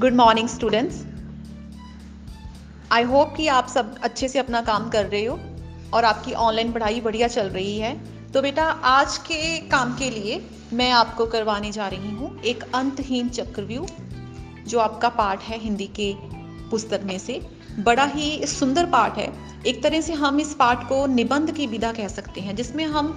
Good morning students I hope कि आप सब अच्छे से अपना काम कर रहे हो और आपकी ऑनलाइन पढ़ाई बढ़िया चल रही है। तो बेटा, आज के काम के लिए मैं आपको करवाने जा रही हूँ एक अंतहीन चक्रव्यूह, जो आपका पार्ट है हिंदी के पुस्तक में से। बड़ा ही सुंदर पाठ है। एक तरह से हम इस पाठ को निबंध की विधा कह सकते हैं, जिसमें हम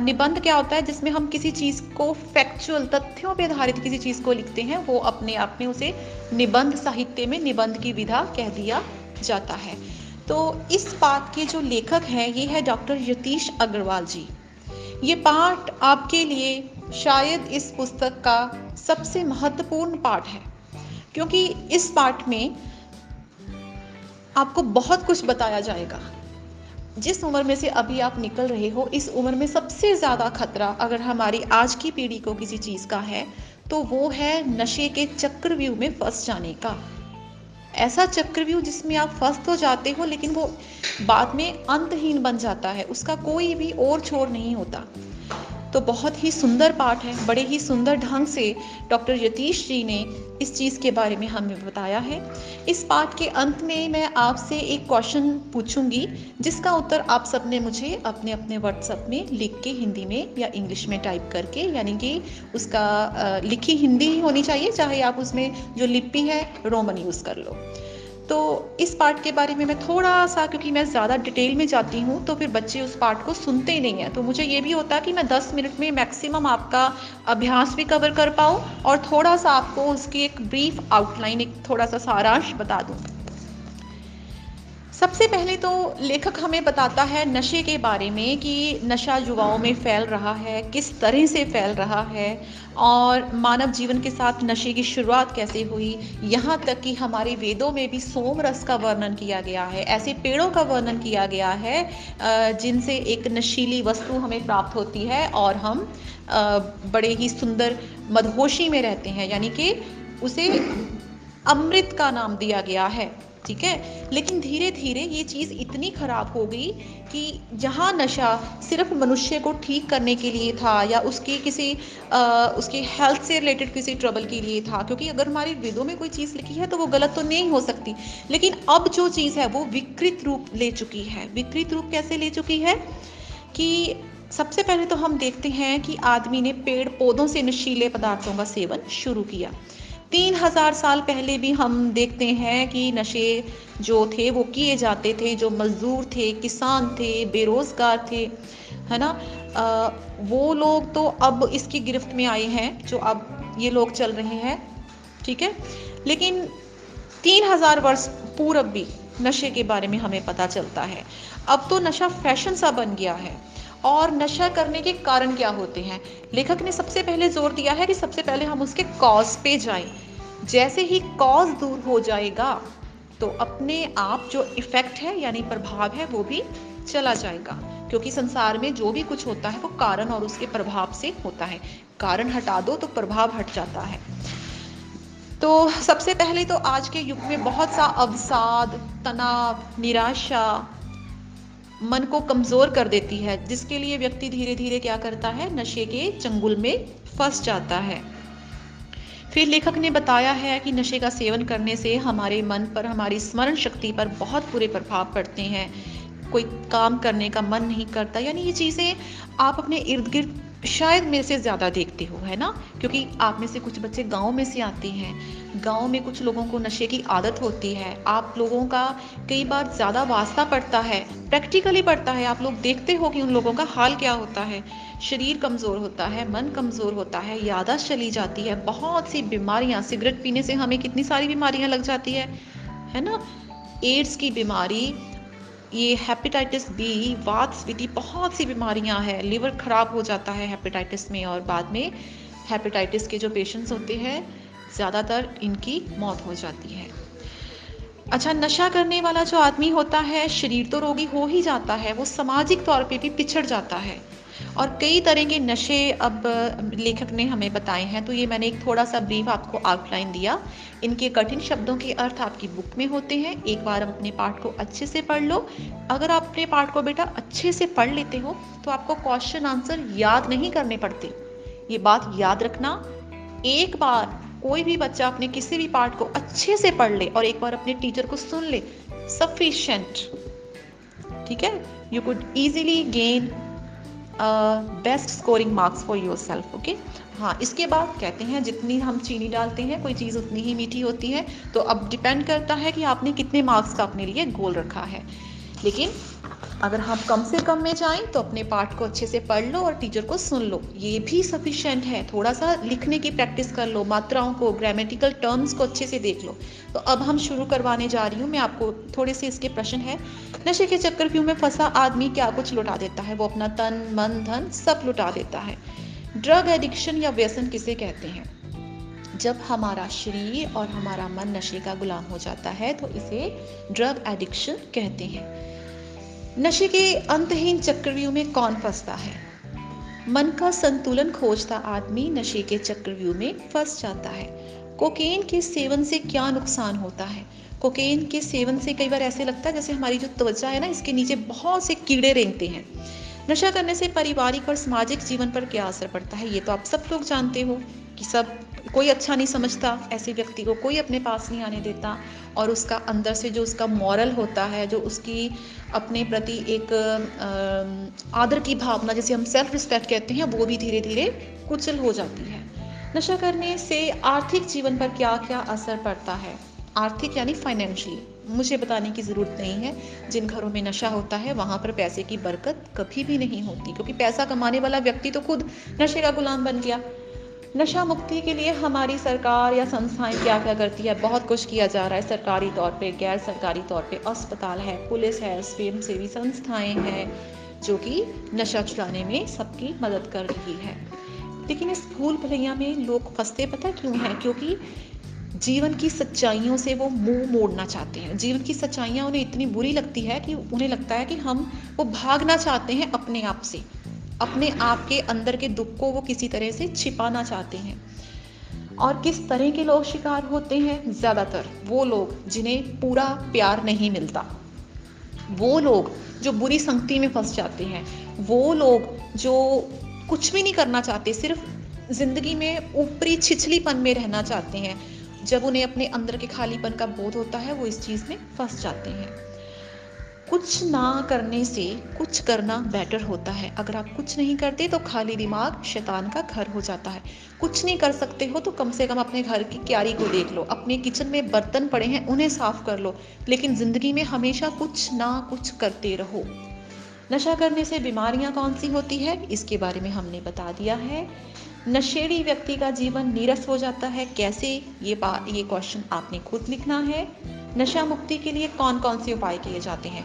निबंध क्या होता है, जिसमें हम किसी चीज़ को फैक्चुअल तथ्यों पर आधारित किसी चीज़ को लिखते हैं, वो अपने आप में उसे निबंध साहित्य में निबंध की विधा कह दिया जाता है। तो इस पाठ के जो लेखक हैं, ये है डॉक्टर यतीश अग्रवाल जी। ये पाठ आपके लिए शायद इस पुस्तक का सबसे महत्वपूर्ण पाठ है, क्योंकि इस पाठ में आपको बहुत कुछ बताया जाएगा। जिस उम्र में से अभी आप निकल रहे हो, इस उम्र में सबसे ज़्यादा खतरा अगर हमारी आज की पीढ़ी को किसी चीज़ का है तो वो है नशे के चक्रव्यूह में फंस जाने का। ऐसा चक्रव्यूह जिसमें आप फंस तो जाते हो, लेकिन वो बाद में अंतहीन बन जाता है, उसका कोई भी और छोर नहीं होता। तो बहुत ही सुंदर पाठ है। बड़े ही सुंदर ढंग से डॉक्टर यतीश जी ने इस चीज़ के बारे में हमें बताया है। इस पाठ के अंत में मैं आपसे एक क्वेश्चन पूछूँगी, जिसका उत्तर आप सबने मुझे अपने अपने व्हाट्सएप में लिख के हिंदी में या इंग्लिश में टाइप करके, यानी कि उसका लिखी हिंदी ही होनी चाहिए, चाहे आप उसमें जो लिपि है, रोमन यूज़ कर लो। तो इस पार्ट के बारे में मैं थोड़ा सा, क्योंकि मैं ज़्यादा डिटेल में जाती हूँ तो फिर बच्चे उस पार्ट को सुनते ही नहीं हैं। तो मुझे ये भी होता है कि मैं 10 मिनट में मैक्सिमम आपका अभ्यास भी कवर कर पाऊँ और थोड़ा सा आपको उसकी एक ब्रीफ आउटलाइन एक थोड़ा सा सारांश बता दूँ। सबसे पहले तो लेखक हमें बताता है नशे के बारे में कि नशा युवाओं में फैल रहा है, किस तरह से फैल रहा है और मानव जीवन के साथ नशे की शुरुआत कैसे हुई। यहाँ तक कि हमारे वेदों में भी सोम रस का वर्णन किया गया है, ऐसे पेड़ों का वर्णन किया गया है जिनसे एक नशीली वस्तु हमें प्राप्त होती है और हम बड़े ही सुंदर मदहोशी में रहते हैं, यानी कि उसे अमृत का नाम दिया गया है। ठीक है? लेकिन धीरे धीरे ये चीज़ इतनी ख़राब हो गई कि जहाँ नशा सिर्फ़ मनुष्य को ठीक करने के लिए था या उसकी किसी आ, उसकी हेल्थ से रिलेटेड किसी ट्रबल के लिए था क्योंकि अगर हमारी वेदों में कोई चीज़ लिखी है तो वो गलत तो नहीं हो सकती। लेकिन अब जो चीज़ है वो विकृत रूप ले चुकी है। विकृत रूप कैसे ले चुकी है? कि सबसे पहले तो हम देखते हैं कि आदमी ने पेड़ पौधों से नशीले पदार्थों का सेवन शुरू किया। तीन हज़ार साल पहले भी हम देखते हैं कि नशे जो थे वो किए जाते थे जो मजदूर थे किसान थे बेरोजगार थे है ना? आ, वो लोग तो अब इसकी गिरफ्त में आए हैं जो अब ये लोग चल रहे हैं ठीक है? लेकिन तीन हज़ार वर्ष पूर्व भी नशे के बारे में हमें पता चलता है। अब तो नशा फ़ैशन सा बन गया है। और नशा करने के कारण क्या होते हैं? लेखक ने सबसे पहले ज़ोर दिया है कि सबसे पहले हम उसके कॉज पे जाएँ। जैसे ही कॉज दूर हो जाएगा तो अपने आप जो इफ़ेक्ट है, यानी प्रभाव है, वो भी चला जाएगा। क्योंकि संसार में जो भी कुछ होता है, वो कारण और उसके प्रभाव से होता है। कारण हटा दो तो प्रभाव हट जाता है। तो सबसे पहले तो आज के युग में बहुत सा अवसाद, तनाव, निराशा मन को कमज़ोर कर देती है, जिसके लिए व्यक्ति धीरे धीरे क्या करता है? नशे के चंगुल में फंस जाता है। फिर लेखक ने बताया है कि नशे का सेवन करने से हमारे मन पर, हमारी स्मरण शक्ति पर बहुत बुरे प्रभाव पड़ते हैं। कोई काम करने का मन नहीं करता, यानी ये चीज़ें आप अपने इर्द गिर्द शायद मेरे से ज़्यादा देखते हो, है ना? क्योंकि आप में से कुछ बच्चे गाँव में से आते हैं। गाँव में कुछ लोगों को नशे की आदत होती है। आप लोगों का कई बार ज़्यादा वास्ता पड़ता है, प्रैक्टिकली पड़ता है। आप लोग देखते हो कि उन लोगों का हाल क्या होता है। शरीर कमज़ोर होता है, मन कमज़ोर होता है यादाश्त चली जाती है। बहुत सी बीमारियाँ, सिगरेट पीने से हमें कितनी सारी बीमारियाँ लग जाती है है ना? एड्स की बीमारी ये हेपेटाइटिस बी वात स्विति बहुत सी बीमारियाँ हैं। लीवर ख़राब हो जाता है हेपेटाइटिस में और बाद में हेपेटाइटिस के जो पेशेंट्स होते हैं, ज़्यादातर इनकी मौत हो जाती है। अच्छा नशा करने वाला जो आदमी होता है, शरीर तो रोगी हो ही जाता है, वो सामाजिक तौर पे भी पिछड़ जाता है। और कई तरह के नशे अब लेखक ने हमें बताए हैं। तो ये मैंने एक थोड़ा सा ब्रीफ आपको आउटलाइन दिया। इनके कठिन शब्दों के अर्थ आपकी बुक में होते हैं। एक बार अपने पाठ को अच्छे से पढ़ लो। अगर आप अपने पाठ को बेटा अच्छे से पढ़ लेते हो तो आपको क्वेश्चन आंसर याद नहीं करने पड़ते। ये बात याद रखना। एक बार कोई भी बच्चा अपने किसी भी पार्ट को अच्छे से पढ़ ले और एक बार अपने टीचर को सुन ले सफिशेंट ठीक है? You could easily gain best scoring marks for yourself okay हाँ इसके बाद कहते हैं, जितनी हम चीनी डालते हैं, कोई चीज़ उतनी ही मीठी होती है। तो अब डिपेंड करता है कि आपने कितने मार्क्स का अपने लिए गोल रखा है। लेकिन अगर हम कम से कम में जाएँ तो अपने पार्ट को अच्छे से पढ़ लो और टीचर को सुन लो। ये भी सफिशेंट है। थोड़ा सा लिखने की प्रैक्टिस कर लो, मात्राओं को ग्रामेटिकल टर्म्स को अच्छे से देख लो। तो अब हम शुरू करवाने जा रही हूँ। मैं आपको थोड़े से इसके प्रश्न है। नशे के चक्कर क्यों में फंसा आदमी? क्या कुछ लुटा देता है? वो अपना तन, मन, धन सब लुटा देता है। ड्रग एडिक्शन या व्यसन किसे कहते हैं? जब हमारा शरीर और हमारा मन नशे का गुलाम हो जाता है तो इसे ड्रग एडिक्शन कहते हैं। नशे के अंतहीन चक्रव्यूह में कौन फंसता है? मन का संतुलन खोजता आदमी नशे के चक्रव्यूह में फंस जाता है। कोकेन के सेवन से क्या नुकसान होता है? कोकेन के सेवन से कई बार ऐसे लगता है जैसे हमारी जो त्वचा है ना, इसके नीचे बहुत से कीड़े रेंगते हैं। नशा करने से पारिवारिक और सामाजिक जीवन पर क्या असर पड़ता है, ये तो आप सब लोग जानते हो कि सब कोई अच्छा नहीं समझता ऐसे व्यक्ति को, कोई अपने पास नहीं आने देता और उसका अंदर से जो उसका मॉरल होता है, जो उसकी अपने प्रति एक आदर की भावना, जिसे हम सेल्फ रिस्पेक्ट कहते हैं, वो भी धीरे धीरे कुचल हो जाती है। नशा करने से आर्थिक जीवन पर क्या क्या असर पड़ता है? आर्थिक यानी फाइनेंशियली मुझे बताने की ज़रूरत नहीं है, जिन घरों में नशा होता है, वहाँ पर पैसे की बरकत कभी भी नहीं होती, क्योंकि पैसा कमाने वाला व्यक्ति तो खुद नशे का गुलाम बन गया। नशा मुक्ति के लिए हमारी सरकार या संस्थाएँ क्या क्या करती है? बहुत कुछ किया जा रहा है सरकारी तौर पे, गैर सरकारी तौर पे। अस्पताल है, पुलिस है स्वयं सेवी संस्थाएँ हैं, जो कि नशा छुड़ाने में सबकी मदद कर रही है। लेकिन इस भूल भलैया में लोग फंसते पता क्यों हैं? क्योंकि जीवन की सच्चाइयों से वो मुँह मोड़ना चाहते हैं। जीवन की सच्चाइयाँ उन्हें इतनी बुरी लगती है कि उन्हें लगता है कि हम वो भागना चाहते हैं अपने आप से। अपने आप के अंदर के दुख को वो किसी तरह से छिपाना चाहते हैं। और किस तरह के लोग शिकार होते हैं? ज़्यादातर वो लोग जिन्हें पूरा प्यार नहीं मिलता। वो लोग जो बुरी संगति में फंस जाते हैं। वो लोग जो कुछ भी नहीं करना चाहते, सिर्फ़ ज़िंदगी में ऊपरी छिछलीपन में रहना चाहते हैं। जब उन्हें अपने अंदर के खालीपन का बोध होता है, वो इस चीज़ में फंस जाते हैं। कुछ ना करने से कुछ करना बेटर होता है। अगर आप कुछ नहीं करते तो खाली दिमाग शैतान का घर हो जाता है। कुछ नहीं कर सकते हो तो कम से कम अपने घर की क्यारी को देख लो। अपने किचन में बर्तन पड़े हैं, उन्हें साफ़ कर लो। लेकिन ज़िंदगी में हमेशा कुछ ना कुछ करते रहो। नशा करने से बीमारियाँ कौन सी होती है? इसके बारे में हमने बता दिया है। नशेड़ी व्यक्ति का जीवन नीरस हो जाता है। कैसे? ये ये क्वेश्चन आपने खुद लिखना है। नशा मुक्ति के लिए कौन कौन से उपाय किए जाते हैं?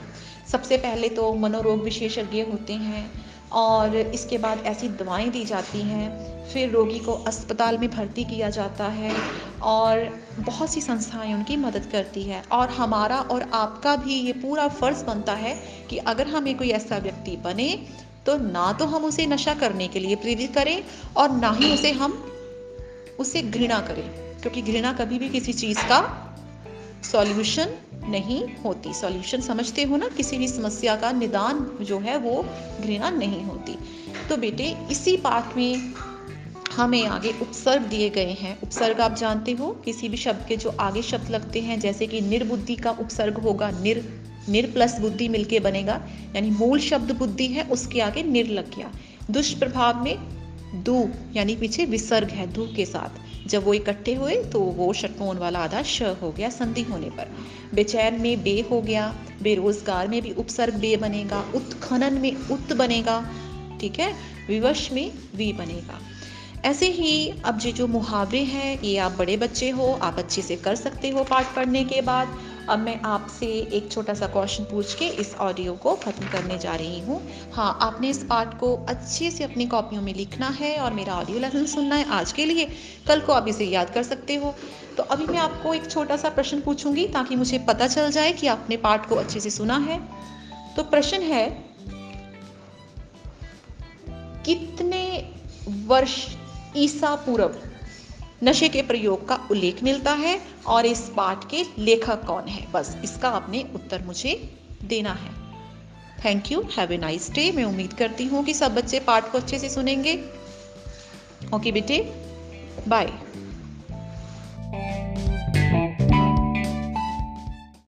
सबसे पहले तो मनोरोग विशेषज्ञ होते हैं और इसके बाद ऐसी दवाएँ दी जाती हैं। फिर रोगी को अस्पताल में भर्ती किया जाता है और बहुत सी संस्थाएँ उनकी मदद करती है। और हमारा और आपका भी ये पूरा फ़र्ज़ बनता है कि अगर हमें कोई ऐसा व्यक्ति बने तो ना तो हम उसे नशा करने के लिए प्रेरित करें और ना ही उसे हम, उसे घृणा करें। क्योंकि घृणा कभी भी किसी चीज़ का सॉल्यूशन नहीं होती। सॉल्यूशन समझते हो ना, किसी भी समस्या का निदान जो है वो घृणा नहीं होती। तो बेटे, इसी पाठ में हमें आगे उपसर्ग दिए गए हैं। उपसर्ग आप जानते हो, किसी भी शब्द के जो आगे शब्द लगते हैं, जैसे कि निर्बुद्धि का उपसर्ग होगा, निर निर प्लस बुद्धि मिलके बनेगा, यानी मूल शब्द बुद्धि है, उसके आगे निर लग गया। दुष्प्रभाव में दू, यानी पीछे विसर्ग है, दू के साथ। जब वो इकट्ठे हुए तो वो षटकोण वाला आधा श हो गया संधि होने पर। बेचैन में बे हो गया, बेरोजगार में भी उपसर्ग बे बनेगा, उत्खनन में उत बनेगा, ठीक है? विवश में वी बनेगा। ऐसे ही अब ये जो मुहावरे हैं, ये आप बड़े बच्चे हो, आप अच्छे से कर सकते हो पाठ पढ़ने के बाद। अब मैं आपसे एक छोटा सा क्वेश्चन पूछ के इस ऑडियो को ख़त्म करने जा रही हूँ। हाँ आपने इस पार्ट को अच्छे से अपनी कॉपियों में लिखना है और मेरा ऑडियो लेसन सुनना है आज के लिए। कल को आप इसे याद कर सकते हो। तो अभी मैं आपको एक छोटा सा प्रश्न पूछूँगी ताकि मुझे पता चल जाए कि आपने पाठ को अच्छे से सुना है। तो प्रश्न है, कितने वर्ष ईसा पूर्व नशे के प्रयोग का उल्लेख मिलता है और इस पाठ के लेखक कौन है? बस इसका आपने उत्तर मुझे देना है। Thank you have a nice day मैं उम्मीद करती हूँ कि सब बच्चे पाठ को अच्छे से सुनेंगे। ओके बेटे। बाय